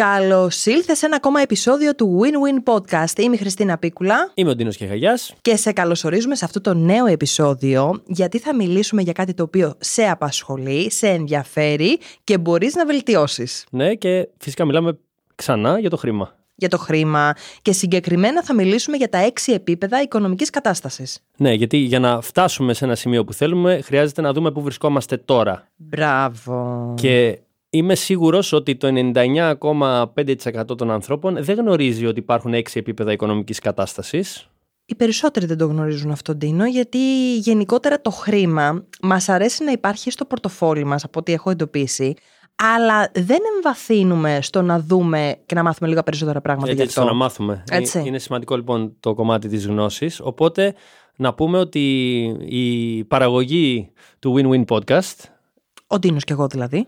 Καλώ ήλθε σε ένα ακόμα επεισόδιο του Win-Win Podcast. Είμαι η Χριστίνα Πίκουλα. Είμαι ο Ντίνος Κεχαγιάς. Και σε καλωσορίζουμε σε αυτό το νέο επεισόδιο, γιατί θα μιλήσουμε για κάτι το οποίο σε απασχολεί, σε ενδιαφέρει και μπορείς να βελτιώσεις. Ναι, και φυσικά μιλάμε ξανά για το χρήμα. Για το χρήμα και συγκεκριμένα θα μιλήσουμε για τα έξι επίπεδα οικονομικής κατάστασης. Ναι, γιατί για να φτάσουμε σε ένα σημείο που θέλουμε, χρειάζεται να δούμε πού βρισκόμαστε τώρα. Μπράβο. Και Είμαι σίγουρος ότι το 99,5% των ανθρώπων δεν γνωρίζει ότι υπάρχουν έξι επίπεδα οικονομικής κατάστασης. Οι περισσότεροι δεν το γνωρίζουν αυτό, Ντίνο, γιατί γενικότερα το χρήμα μας αρέσει να υπάρχει στο πορτοφόλι μας, από ό,τι έχω εντοπίσει, αλλά δεν εμβαθύνουμε στο να δούμε και να μάθουμε λίγα περισσότερα πράγματα Έτσι, γι' αυτό. στο να μάθουμε. Έτσι. Είναι σημαντικό λοιπόν το κομμάτι της γνώσης, οπότε να πούμε ότι η παραγωγή του Win-Win Podcast Ο Ντίνος και εγώ δηλαδή.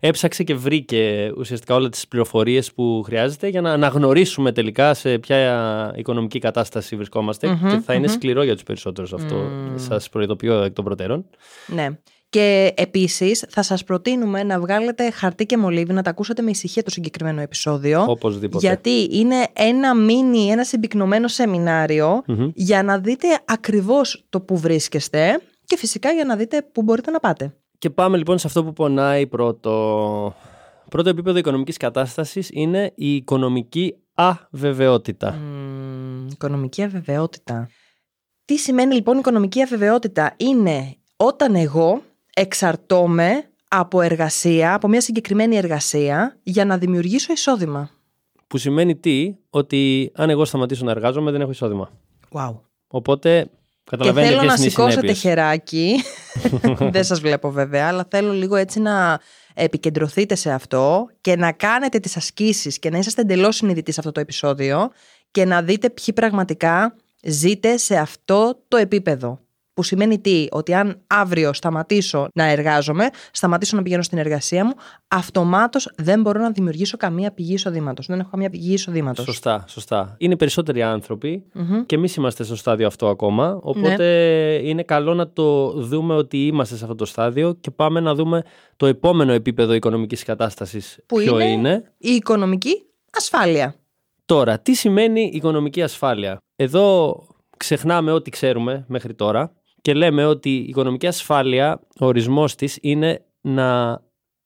Έψαξε και βρήκε ουσιαστικά όλα τις πληροφορίες που χρειάζεται για να αναγνωρίσουμε τελικά σε ποια οικονομική κατάσταση βρισκόμαστε και θα είναι σκληρό για τους περισσότερους αυτό, σας προειδοποιώ εκ των προτέρων. Ναι. Και επίσης θα σας προτείνουμε να βγάλετε χαρτί και μολύβι, να τα ακούσετε με ησυχία το συγκεκριμένο επεισόδιο. Οπωσδήποτε. Γιατί είναι ένα μίνι, ένα συμπυκνωμένο σεμινάριο για να δείτε ακριβώς το που βρίσκεστε και φυσικά για να δείτε πού μπορείτε να πάτε. Και πάμε λοιπόν σε αυτό που πονάει πρώτο. Πρώτο επίπεδο οικονομικής κατάστασης είναι η οικονομική αβεβαιότητα. Μμμ, οικονομική αβεβαιότητα. Τι σημαίνει λοιπόν οικονομική αβεβαιότητα; Είναι όταν εγώ εξαρτώμαι από εργασία, από μια συγκεκριμένη εργασία για να δημιουργήσω εισόδημα. Που σημαίνει τι, ότι αν εγώ σταματήσω να εργάζομαι δεν έχω εισόδημα. Wow. Οπότε Και καταλαβαίνετε θέλω ποιες να είναι οι σηκώσετε συνέπειες. χεράκι. Δεν σας βλέπω βέβαια, αλλά θέλω λίγο έτσι να επικεντρωθείτε σε αυτό και να κάνετε τις ασκήσεις και να είσαστε εντελώς συνειδητοί σε αυτό το επεισόδιο και να δείτε ποιοι πραγματικά ζείτε σε αυτό το επίπεδο. Που σημαίνει τι, ότι αν αύριο σταματήσω να εργάζομαι, σταματήσω να πηγαίνω στην εργασία μου, αυτομάτως δεν μπορώ να δημιουργήσω καμία πηγή εισοδήματος. Δεν έχω καμία πηγή εισοδήματος. Σωστά, σωστά. Είναι περισσότεροι άνθρωποι και εμείς είμαστε στο στάδιο αυτό ακόμα. Οπότε Ναι. είναι καλό να το δούμε ότι είμαστε σε αυτό το στάδιο και πάμε να δούμε το επόμενο επίπεδο οικονομικής κατάστασης Που ποιο είναι είναι. η οικονομική ασφάλεια. Τώρα, τι σημαίνει οικονομική ασφάλεια; Εδώ ξεχνάμε ό,τι ξέρουμε μέχρι τώρα και λέμε ότι η οικονομική ασφάλεια, ο ορισμός της είναι να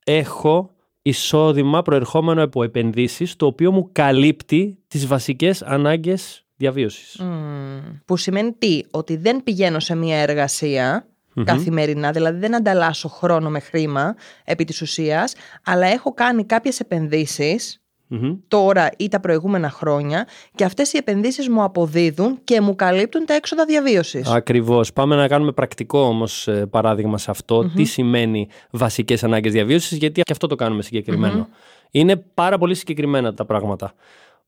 έχω εισόδημα προερχόμενο από επενδύσεις το οποίο μου καλύπτει τις βασικές ανάγκες διαβίωσης. Μμμ. Που σημαίνει τι, ότι δεν πηγαίνω σε μια εργασια καθημερινά, δηλαδή δεν ανταλλάσσω χρόνο με χρήμα επί της ουσίας, αλλά έχω κάνει κάποιες επενδύσεις Μμμ. τώρα ή τα προηγούμενα χρόνια και αυτές οι επενδύσεις μου αποδίδουν και μου καλύπτουν τα έξοδα διαβίωσης. Ακριβώς. Πάμε να κάνουμε πρακτικό όμως ε, παράδειγμα σε αυτο Τι σημαίνει βασικές ανάγκες διαβίωσης, γιατί και αυτό το κάνουμε συγκεκριμενο Είναι πάρα πολύ συγκεκριμένα τα πράγματα.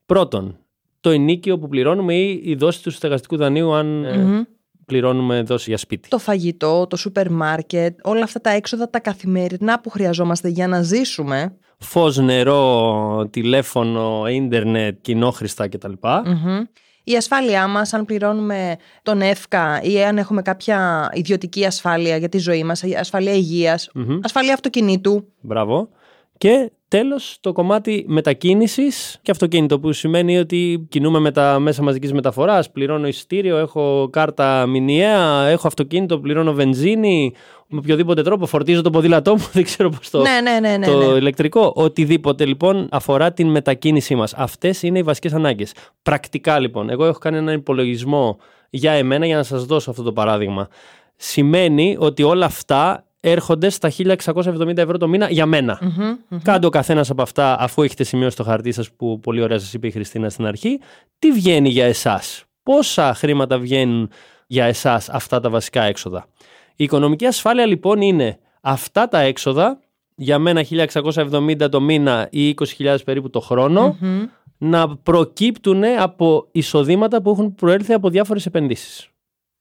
Πρώτον, το ενίκιο που πληρώνουμε ή η δόση του στεγαστικού δανείου αν ε, πληρώνουμε δόση για σπίτι. Το φαγητό, το σούπερ μάρκετ, όλα αυτά τα έξοδα τα καθημερινά που χρειαζόμαστε για να ζήσουμε. Φως, νερό, τηλέφωνο, ίντερνετ, κοινόχρηστα κτλ. Μμμ. Η ασφάλειά μας, αν πληρώνουμε τον ΕΦΚΑ ή αν έχουμε κάποια ιδιωτική ασφάλεια για τη ζωή μας, ασφαλεία υγείας, ασφαλεία αυτοκινήτου. Μπράβο. Και τέλος το κομμάτι μετακίνησης και αυτοκίνητο που σημαίνει ότι κινούμε με τα μέσα μαζικής μεταφοράς, πληρώνω εισιτήριο, έχω κάρτα μηνιαία, έχω αυτοκίνητο, πληρώνω βενζίνη, με οποιοδήποτε τρόπο φορτίζω το ποδήλατό μου, δεν ξέρω πώς το, Ναι, ναι, ναι, ναι, το ναι. ηλεκτρικό. Οτιδήποτε λοιπόν αφορά την μετακίνησή μας. Αυτές είναι οι βασικές ανάγκες. Πρακτικά λοιπόν, εγώ έχω κάνει έναν υπολογισμό για εμένα για να σας δώσω αυτό το παράδειγμα. Σημαίνει ότι όλα αυτά έρχονται στα 1670 ευρώ το μήνα για μένα. Κάντε ο καθένας από αυτά, αφού έχετε σημειώσει το χαρτί σας που πολύ ωραία σας είπε η Χριστίνα στην αρχή, τι βγαίνει για εσάς; Πόσα χρήματα βγαίνουν για εσάς αυτά τα βασικά έξοδα; Η οικονομική ασφάλεια λοιπόν είναι αυτά τα έξοδα, για μένα 1670 το μήνα ή 20.000 περίπου το χρονο να προκύπτουν από εισοδήματα που έχουν προέλθει από διάφορες επενδύσεις.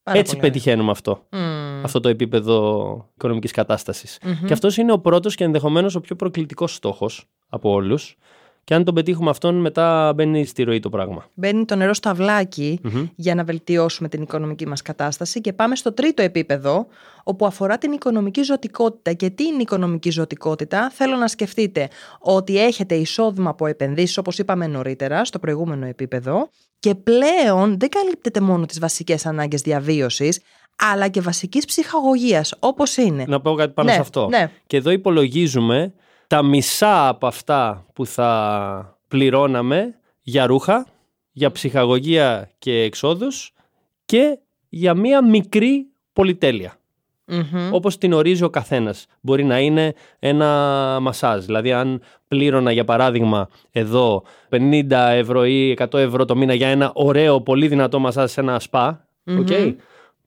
Πάρα Έτσι πολύ ωραία. πετυχαίνουμε αυτό Μμμ. Αυτό το επίπεδο οικονομικής κατάστασης. Και αυτός είναι ο πρώτος και ενδεχομένως ο πιο προκλητικός στόχος από όλους Και αν τον πετύχουμε αυτόν, μετά μπαίνει στη ροή το πράγμα. Μπαίνει το νερό στο αυλακι για να βελτιώσουμε την οικονομική μας κατάσταση και πάμε στο τρίτο επίπεδο όπου αφορά την οικονομική ζωτικότητα. Και τι είναι η οικονομική ζωτικότητα, θέλω να σκεφτείτε ότι έχετε εισόδημα από επενδύσεις όπως είπαμε νωρίτερα στο προηγούμενο επίπεδο και πλέον δεν καλύπτεται μόνο τις βασικές ανάγκες διαβίωσης αλλά και βασικής ψυχαγωγίας όπως είναι. Να πω κάτι πάνω Ναι, σε αυτό. ναι. Και εδώ υπολογίζουμε τα μισά από αυτά που θα πληρώναμε για ρούχα, για ψυχαγωγία και εξόδους και για μία μικρή πολυτέλεια. Μμμ. Όπως την ορίζει ο καθένας. Μπορεί να είναι ένα μασάζ. Δηλαδή αν πλήρωνα για παράδειγμα εδώ 50 ευρώ ή 100 ευρώ το μήνα για ένα ωραίο πολύ δυνατό μασάζ σε ένα σπα, οκ.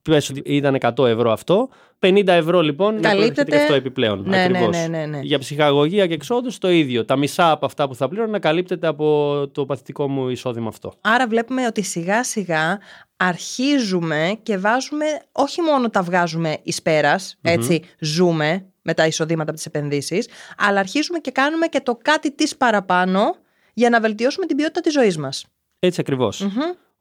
Πες ότι ήταν 100 ευρώ αυτό. 50 ευρώ λοιπόν να Καλύπτεται. προέρχεται και αυτό επιπλέον. Ναι, ακριβώς. ναι, ναι, ναι, ναι. Για ψυχαγωγία και εξόδους το ίδιο. Τα μισά από αυτά που θα πλήρωνα καλύπτεται από το παθητικό μου εισόδημα αυτό. Άρα βλέπουμε ότι σιγά σιγά αρχίζουμε και βάζουμε, όχι μόνο τα βγάζουμε εις πέρας, έτσι ζούμε με τα εισοδήματα από τις επενδύσεις, αλλά αρχίζουμε και κάνουμε και το κάτι της παραπάνω για να βελτιώσουμε την ποιότητα της ζωής μας. Έτσι ακριβώς.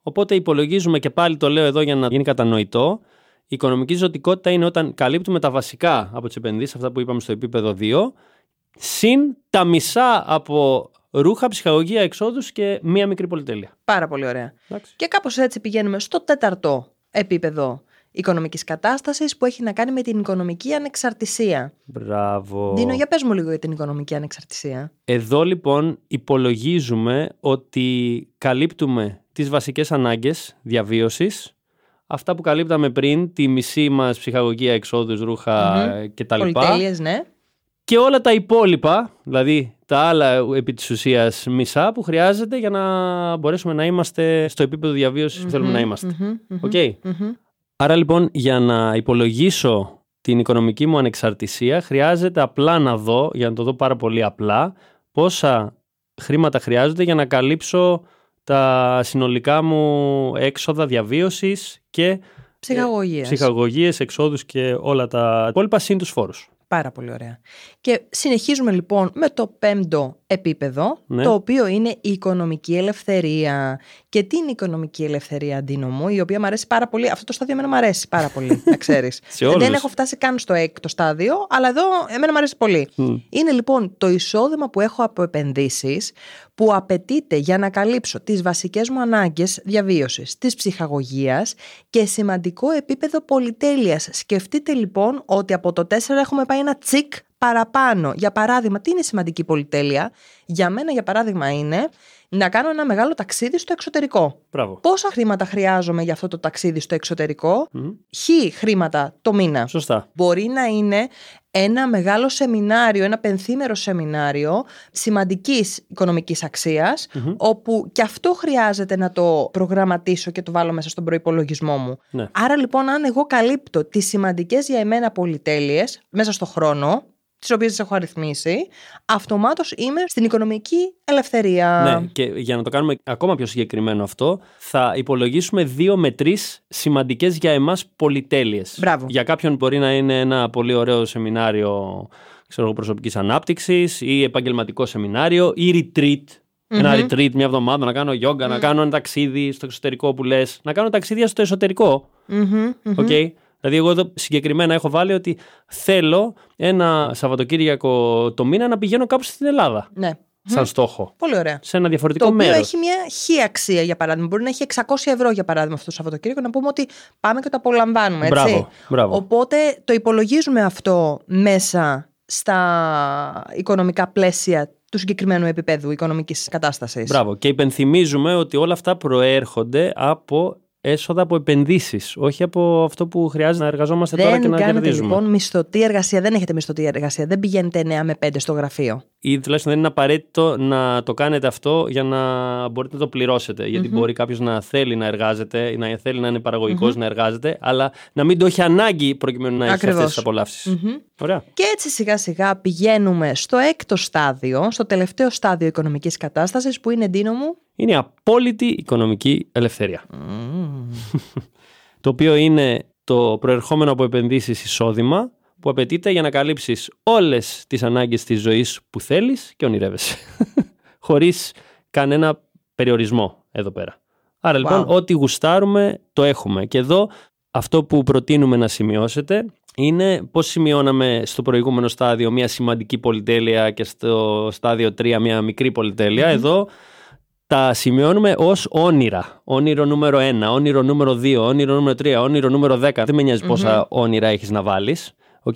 Οπότε υπολογίζουμε και πάλι το λέω εδώ για να γίνει κατανοητό. Η οικονομική ζωτικότητα είναι όταν καλύπτουμε τα βασικά από τις επενδύσεις, αυτά που είπαμε στο επίπεδο 2, συν τα μισά από ρούχα, ψυχαγωγία, εξόδους και μία μικρή πολυτέλεια. Πάρα πολύ ωραία. Εντάξει. Και κάπως έτσι πηγαίνουμε στο τέταρτο επίπεδο οικονομικής κατάστασης που έχει να κάνει με την οικονομική ανεξαρτησία. Μπράβο. Δίνω, για πες μου λίγο για την οικονομική ανεξαρτησία. Εδώ λοιπόν υπολογίζουμε ότι καλύπτουμε τις βασικές ανάγκες διαβίωσης, αυτά που καλύπταμε πριν, τη μισή μας ψυχαγωγία, εξόδους, ρούχα κτλ. Πολυτέλειες, ναι. Και όλα τα υπόλοιπα, δηλαδή τα άλλα επί της ουσίας μισά που χρειάζεται για να μπορέσουμε να είμαστε στο επίπεδο διαβίωσης που θέλουμε να είμαστε. Οκ. Άρα λοιπόν για να υπολογίσω την οικονομική μου ανεξαρτησία χρειάζεται απλά να δω, για να το δω πάρα πολύ απλά, πόσα χρήματα χρειάζονται για να καλύψω τα συνολικά μου έξοδα διαβίωσης και Ψυχαγωγίας. ψυχαγωγίες, εξόδους και όλα τα υπόλοιπα συν τους φόρους. Πάρα πολύ ωραία. Και συνεχίζουμε λοιπόν με το πέμπτο επίπεδο, Ναι. το οποίο είναι η οικονομική ελευθερία. Και τι είναι η οικονομική ελευθερία, Αντίνο μου, η οποία μου αρέσει πάρα πολύ. Αυτό το στάδιο εμένα μου αρέσει πάρα πολύ, να ξέρεις. Σε όλους. Δεν έχω φτάσει καν στο έκτο στάδιο, αλλά εδώ εμένα μου αρέσει πολύ. Είναι λοιπόν το εισόδημα που έχω από επενδύσεις που απαιτείται για να καλύψω τις βασικές μου ανάγκες διαβίωσης, της ψυχαγωγίας και σημαντικό επίπεδο πολυτέλειας. Σκεφτείτε λοιπόν ότι από το 4 έχουμε πάει ένα τσικ παραπάνω. Για παράδειγμα, τι είναι σημαντική πολυτέλεια; Για μένα, για παράδειγμα, είναι να κάνω ένα μεγάλο ταξίδι στο εξωτερικό. Μπράβο. Πόσα χρήματα χρειάζομαι για αυτό το ταξίδι στο εξωτερικό, χ χρήματα το μήνα. Σωστά. Μπορεί να είναι ένα μεγάλο σεμινάριο, ένα πενθήμερο σεμινάριο σημαντικής οικονομικής αξίας, όπου και αυτό χρειάζεται να το προγραμματίσω και το βάλω μέσα στον προϋπολογισμό μου. Ναι. Άρα λοιπόν αν εγώ καλύπτω τις σημαντικές για εμένα πολυτέλειες μέσα στο χρόνο, τις οποίες τις έχω αριθμίσει, αυτομάτως είμαι στην οικονομική ελευθερία. Ναι, και για να το κάνουμε ακόμα πιο συγκεκριμένο αυτό, θα υπολογίσουμε δύο με τρεις σημαντικές για εμάς πολυτέλειες. Μπράβο. Για κάποιον μπορεί να είναι ένα πολύ ωραίο σεμινάριο ξέρω, εγώ, προσωπικής ανάπτυξης ή επαγγελματικό σεμινάριο ή retreat. Ένα retreat μια εβδομάδα να κάνω yoga, να κάνω ένα ταξίδι στο εξωτερικό που λες, να κάνω ταξίδια στο εσωτερικό. Μμμ, μμμ. Οκ. Δηλαδή, εγώ εδώ συγκεκριμένα έχω βάλει ότι θέλω ένα Σαββατοκύριακο το μήνα να πηγαίνω κάπου στην Ελλάδα. Ναι. Σαν στόχο. Πολύ ωραία. Σε ένα διαφορετικό Το οποίο μέρος. έχει μια χι αξία για παράδειγμα. Μπορεί να έχει 600 ευρώ για παράδειγμα αυτό το Σαββατοκύριακο να πούμε ότι πάμε και το απολαμβάνουμε. Έτσι. Μπράβο, μπράβο. Οπότε το υπολογίζουμε αυτό μέσα στα οικονομικά πλαίσια του συγκεκριμένου επίπεδου οικονομικής κατάστασης. Μπράβο. Και υπενθυμίζουμε ότι όλα αυτά προέρχονται από έσοδα από επενδύσεις, όχι από αυτό που χρειάζεται να εργαζόμαστε τώρα και Δεν να κάνετε κερδίζουμε. λοιπόν μισθωτή εργασία, δεν έχετε μισθωτή εργασία, δεν πηγαίνετε 9 με 5 στο γραφείο. Ή τουλάχιστον δεν είναι απαραίτητο να το κάνετε αυτό για να μπορείτε να το πληρώσετε. Γιατί μπορεί κάποιος να θέλει να εργάζεται, ή να θέλει να είναι παραγωγικός, να εργάζεται, αλλά να μην το έχει ανάγκη προκειμένου να έχει Ακριβώς. αυτέ τι απολαυσει Ωραία. Και έτσι σιγά σιγά πηγαίνουμε στο έκτο στάδιο, στο τελευταίο στάδιο οικονομικής κατάστασης που είναι εντύνο μου; Είναι η απόλυτη οικονομική ελευθερία. Το οποίο είναι το προερχόμενο από επενδύσεις εισόδημα που απαιτείται για να καλύψεις όλες τις ανάγκες της ζωής που θέλεις και ονειρεύεσαι. χωρίς κανένα περιορισμό εδώ πέρα. Άρα λοιπόν, Wow. ό,τι γουστάρουμε το έχουμε. Και εδώ αυτό που προτείνουμε να σημειώσετε είναι πώς σημειώναμε στο προηγούμενο στάδιο μια σημαντική πολυτέλεια και στο στάδιο 3 μια μικρή πολυτέλεια. Εδώ τα σημειώνουμε ως όνειρα. Όνειρο νούμερο 1, όνειρο νούμερο 2, όνειρο νούμερο 3, όνειρο νούμερο 10. Δεν με νοιάζει πόσα όνειρα έχεις να βάλεις. Οκ;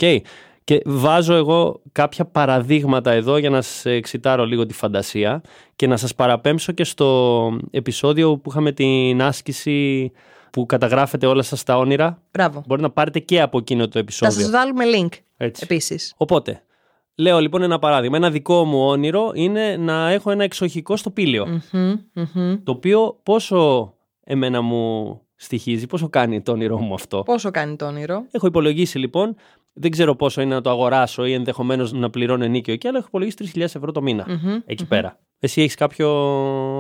Και βάζω εγώ κάποια παραδείγματα εδώ για να σας εξιτάρω λίγο τη φαντασία και να σας παραπέμψω και στο επεισόδιο που είχαμε την άσκηση που καταγράφετε όλα σας τα όνειρα. Μπράβο. Μπορεί να πάρετε και από εκείνο το Θα επεισόδιο. σας βάλουμε link Έτσι. επίσης. Οπότε, λέω λοιπόν ένα παράδειγμα. Ένα δικό μου όνειρο είναι να έχω ένα εξοχικό στο πήλιο. Μμμ, μμμ. Το οποίο πόσο εμένα μου στοιχίζει, πόσο κάνει το όνειρό μου αυτό. Πόσο κάνει το όνειρο; Έχω υπολογίσει λοιπόν, δεν ξέρω πόσο είναι να το αγοράσω ή ενδεχομένως να πληρώνω ενίκιο και αλλά έχω υπολογίσει 3.000 ευρώ το μήνα Μμμ, εκεί πέρα. Εσύ έχεις κάποιο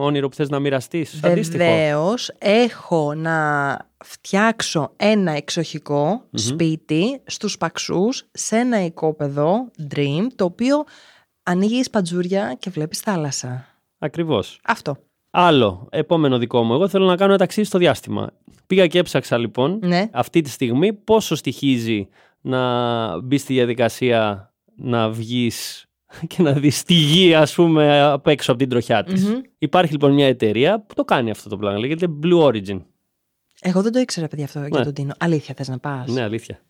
όνειρο που θες να μοιραστείς, αντίστοιχο. Βεβαίως, έχω να φτιάξω ένα εξοχικό σπίτι στους Παξούς σε ένα οικόπεδο dream το οποίο ανοίγει σπατζούρια και βλέπεις θάλασσα. Ακριβώς. Αυτό. Άλλο, επόμενο δικό μου. Εγώ θέλω να κάνω ένα ταξίδι στο διάστημα. Πήγα και έψαξα λοιπόν Ναι. αυτή τη στιγμή πόσο στοιχίζει να μπει στη διαδικασία να βγεις και να δεις τη γη ας πούμε απ' έξω από την τροχιά της. Μμμ. Υπάρχει λοιπόν μια εταιρεία που το κάνει αυτό το πράγμα. Λέγεται Blue Origin. Εγώ δεν το ήξερα, παιδιά, αυτό για Ναι. τον Τίνο. Αλήθεια, θες να πας; Ναι, αλήθεια.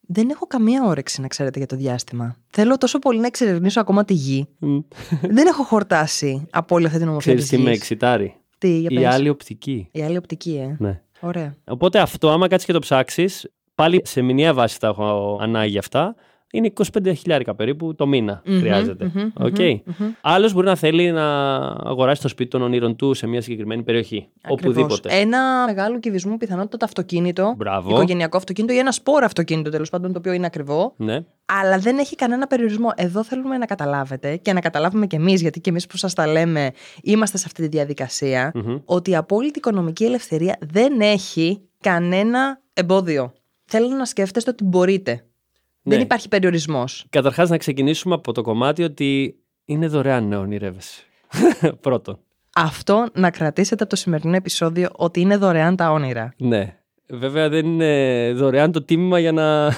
Δεν έχω καμία όρεξη να ξέρετε για το διάστημα. Θέλω τόσο πολύ να εξερευνήσω ακόμα τη γη. Μμ. δεν έχω χορτάσει από όλη αυτή την ομορφιά Ξέρεις της τι με γης. εξιτάρει; Τι, για Η πες. άλλη οπτική. Η άλλη οπτική, ε. Ναι. Ωραία. Οπότε αυτό, άμα κάτσεις και το ψάξεις, πάλι σε μηνιαία βάση τα έχω ανάγκη αυτά. Είναι 25 χιλιάρικα περίπου το μήνα Μμμ, χρειάζεται. μμμ, Οκ. μμμ, μμμ. Άλλος μπορεί να θέλει να αγοράσει το σπίτι των ονείρων του σε μια συγκεκριμένη περιοχή. Ακριβώς. Οπουδήποτε. Ένα μεγάλο κυβισμό πιθανότητα το αυτοκίνητο. Μπράβο. Οικογενειακό αυτοκίνητο ή ένα σπόρο αυτοκίνητο τέλος πάντων, το οποίο είναι ακριβό. Ναι. Αλλά δεν έχει κανένα περιορισμό. Εδώ θέλουμε να καταλάβετε και να καταλάβουμε κι εμείς, γιατί κι εμείς που σας τα λέμε είμαστε σε αυτή τη διαδικασία, Μμμ. ότι η απόλυτη οικονομική ελευθερία δεν έχει κανένα εμπόδιο. Θέλω να σκέφτεστε ότι μπορείτε. Ναι. Δεν υπάρχει περιορισμός. Καταρχάς να ξεκινήσουμε από το κομμάτι ότι είναι δωρεάν να ονειρεύεσαι. Πρώτον. Αυτό να κρατήσετε από το σημερινό επεισόδιο ότι είναι δωρεάν τα όνειρα. Ναι. Βέβαια δεν είναι δωρεάν το τίμημα για να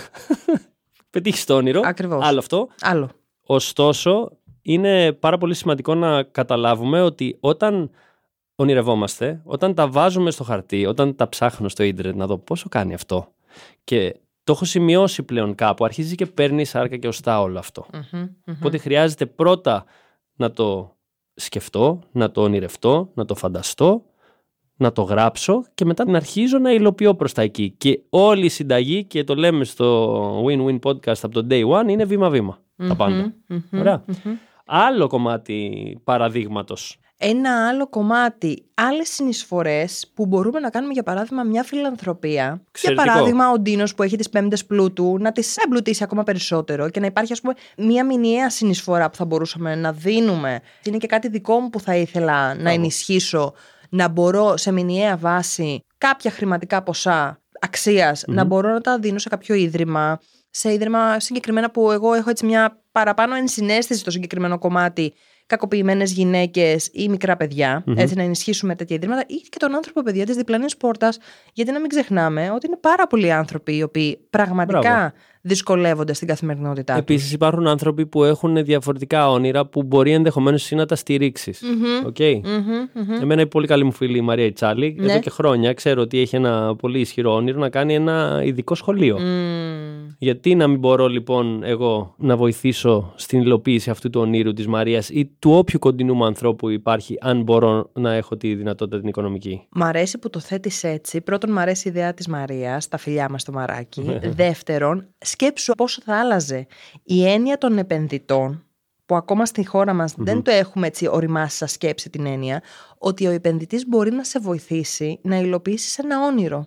πετύχεις το όνειρο. Ακριβώς. Άλλο αυτό. Άλλο. Ωστόσο, είναι πάρα πολύ σημαντικό να καταλάβουμε ότι όταν ονειρευόμαστε, όταν τα βάζουμε στο χαρτί, όταν τα ψάχνω στο ίντερνετ να δω πόσο κάνει αυτό και το έχω σημειώσει πλέον κάπου, αρχίζει και παίρνει σάρκα και οστά όλο αυτό. Μμμ, μμμ. Οπότε χρειάζεται πρώτα να το σκεφτώ, να το ονειρευτώ, να το φανταστώ, να το γράψω και μετά να αρχίζω να υλοποιώ προς τα εκεί. Και όλη η συνταγή, και το λέμε στο Win-Win Podcast από το Day One, είναι βήμα-βήμα τα πάντα. Μμμ, μμμ, Ωραία. μμμ. Άλλο κομμάτι παραδείγματος. Ένα άλλο κομμάτι, άλλες συνεισφορές που μπορούμε να κάνουμε για παράδειγμα μια φιλανθρωπία. Εξαιρετικό. Για παράδειγμα ο Ντίνος που έχει τις πέμπτες πλούτου να τις εμπλουτίσει ακόμα περισσότερο και να υπάρχει ας πούμε μια μηνιαία συνεισφορά που θα μπορούσαμε να δίνουμε. Είναι και κάτι δικό μου που θα ήθελα να ενισχύσω, να μπορώ σε μηνιαία βάση κάποια χρηματικά ποσά αξίας να μπορώ να τα δίνω σε κάποιο ίδρυμα, σε ίδρυμα συγκεκριμένα που εγώ έχω έτσι μια παραπάνω ενσυναίσθηση στο συγκεκριμένο κομμάτι κακοποιημένες γυναίκες ή μικρά παιδιά, έτσι να ενισχύσουμε τέτοια ιδρύματα ή και τον άνθρωπο παιδιά της διπλανής πόρτας, γιατί να μην ξεχνάμε ότι είναι πάρα πολλοί άνθρωποι οι οποίοι πραγματικά Μπράβο. δυσκολεύονται στην καθημερινότητά τους. Επίσης υπάρχουν άνθρωποι που έχουν διαφορετικά όνειρα που μπορεί ενδεχομένως εσύ να τα στηρίξεις. Μμμ. Οκ. Μμμ, μμμ. Εμένα η πολύ καλή μου φίλη η Μαρία Ιτσάλη, Ναι. εδώ και χρόνια ξέρω ότι έχει ένα πολύ ισχυρό όνειρο να κάνει ένα ειδικό σχολείο. Μμμ. Γιατί να μην μπορώ λοιπόν εγώ να βοηθήσω στην υλοποίηση αυτού του ονείρου της Μαρίας ή του όποιου κοντινού μου ανθρώπου υπάρχει, αν μπορώ να έχω τη δυνατότητα την οικονομική. Μ' αρέσει που το θέτεις έτσι. Πρώτον, μ' αρέσει η ιδέα της Μαρίας, τα φιλιά μας στο μαράκι. Δεύτερον, σκέψου πόσο θα άλλαζε η έννοια των επενδυτών, που ακόμα στη χώρα μας δεν το έχουμε έτσι οριμάσει σαν σκέψη την έννοια, ότι ο επενδυτής μπορεί να σε βοηθήσει να υλοποιήσεις ένα όνειρο.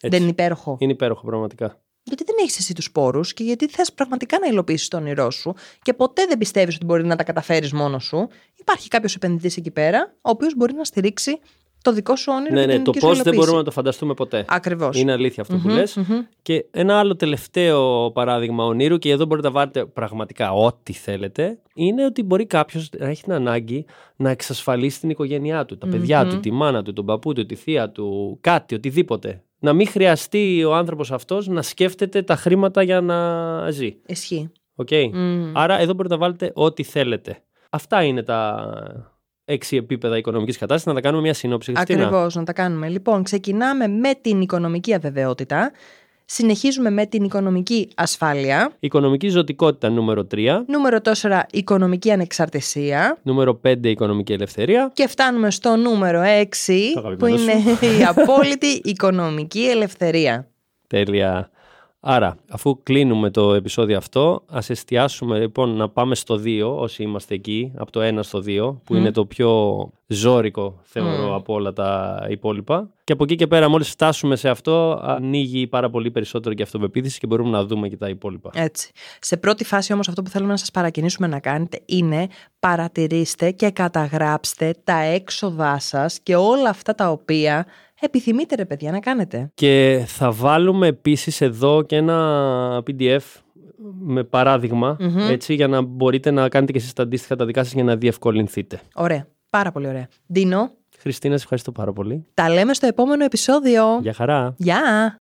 Έτσι. Δεν είναι υπέροχο. Είναι υπέροχο πραγματικά. Γιατί δεν έχεις εσύ τους πόρου και γιατί θες πραγματικά να υλοποιήσεις το όνειρό σου και ποτέ δεν πιστεύεις ότι μπορεί να τα καταφέρεις μόνος σου. Υπάρχει κάποιος επενδυτής εκεί πέρα, ο οποίος μπορεί να στηρίξει το δικό σου όνειρο Ναι, και ναι, την το δική σου πώς δεν υλοποίηση. μπορούμε να το φανταστούμε ποτέ. Ακριβώς. Είναι αλήθεια αυτό που λες. Και ένα άλλο τελευταίο παράδειγμα ονείρου, και εδώ μπορείτε να βάλετε πραγματικά ό,τι θέλετε, είναι ότι μπορεί κάποιος να έχει την ανάγκη να εξασφαλίσει την οικογένειά του, τα παιδιά του, τη μάνα του, τον παππού του, τη θεία του, κάτι, οτιδήποτε. Να μην χρειαστεί ο άνθρωπος αυτός να σκέφτεται τα χρήματα για να ζει. Ισχύει. Οκ. Άρα εδώ μπορείτε να βάλετε ό,τι θέλετε. Αυτά είναι τα έξι επίπεδα οικονομικής κατάστασης. Να τα κάνουμε μια σύνοψη. Χριστίνα. Ακριβώς, να τα κάνουμε. Λοιπόν, ξεκινάμε με την οικονομική αβεβαιότητα. Συνεχίζουμε με την οικονομική ασφάλεια. Οικονομική ζωτικότητα νούμερο 3. Νούμερο 4, οικονομική ανεξαρτησία. Νούμερο 5 οικονομική ελευθερία. Και φτάνουμε στο νούμερο 6, Το που αγαπημένο είναι η απόλυτη οικονομική ελευθερία. Τέλεια. Άρα, αφού κλείνουμε το επεισόδιο αυτό, ας εστιάσουμε λοιπόν να πάμε στο 2, όσοι είμαστε εκεί, από το 1 στο 2, που είναι το πιο ζώρικο θεωρώ από όλα τα υπόλοιπα. Και από εκεί και πέρα, μόλις φτάσουμε σε αυτό, ανοίγει πάρα πολύ περισσότερο και αυτοπεποίθηση και μπορούμε να δούμε και τα υπόλοιπα. Έτσι. Σε πρώτη φάση όμως αυτό που θέλουμε να σας παρακινήσουμε να κάνετε είναι παρατηρήστε και καταγράψτε τα έξοδά σας και όλα αυτά τα οποία επιθυμείτε ρε παιδιά να κάνετε. Και θα βάλουμε επίσης εδώ και ένα PDF με παραδειγμα έτσι, για να μπορείτε να κάνετε και εσείς τα αντίστοιχα τα δικά σας για να διευκολυνθείτε. Ωραία. Πάρα πολύ ωραία. Ντίνο, Χριστίνα, σε ευχαριστώ πάρα πολύ. τα λέμε στο επόμενο επεισόδιο. Γεια χαρά. Γεια!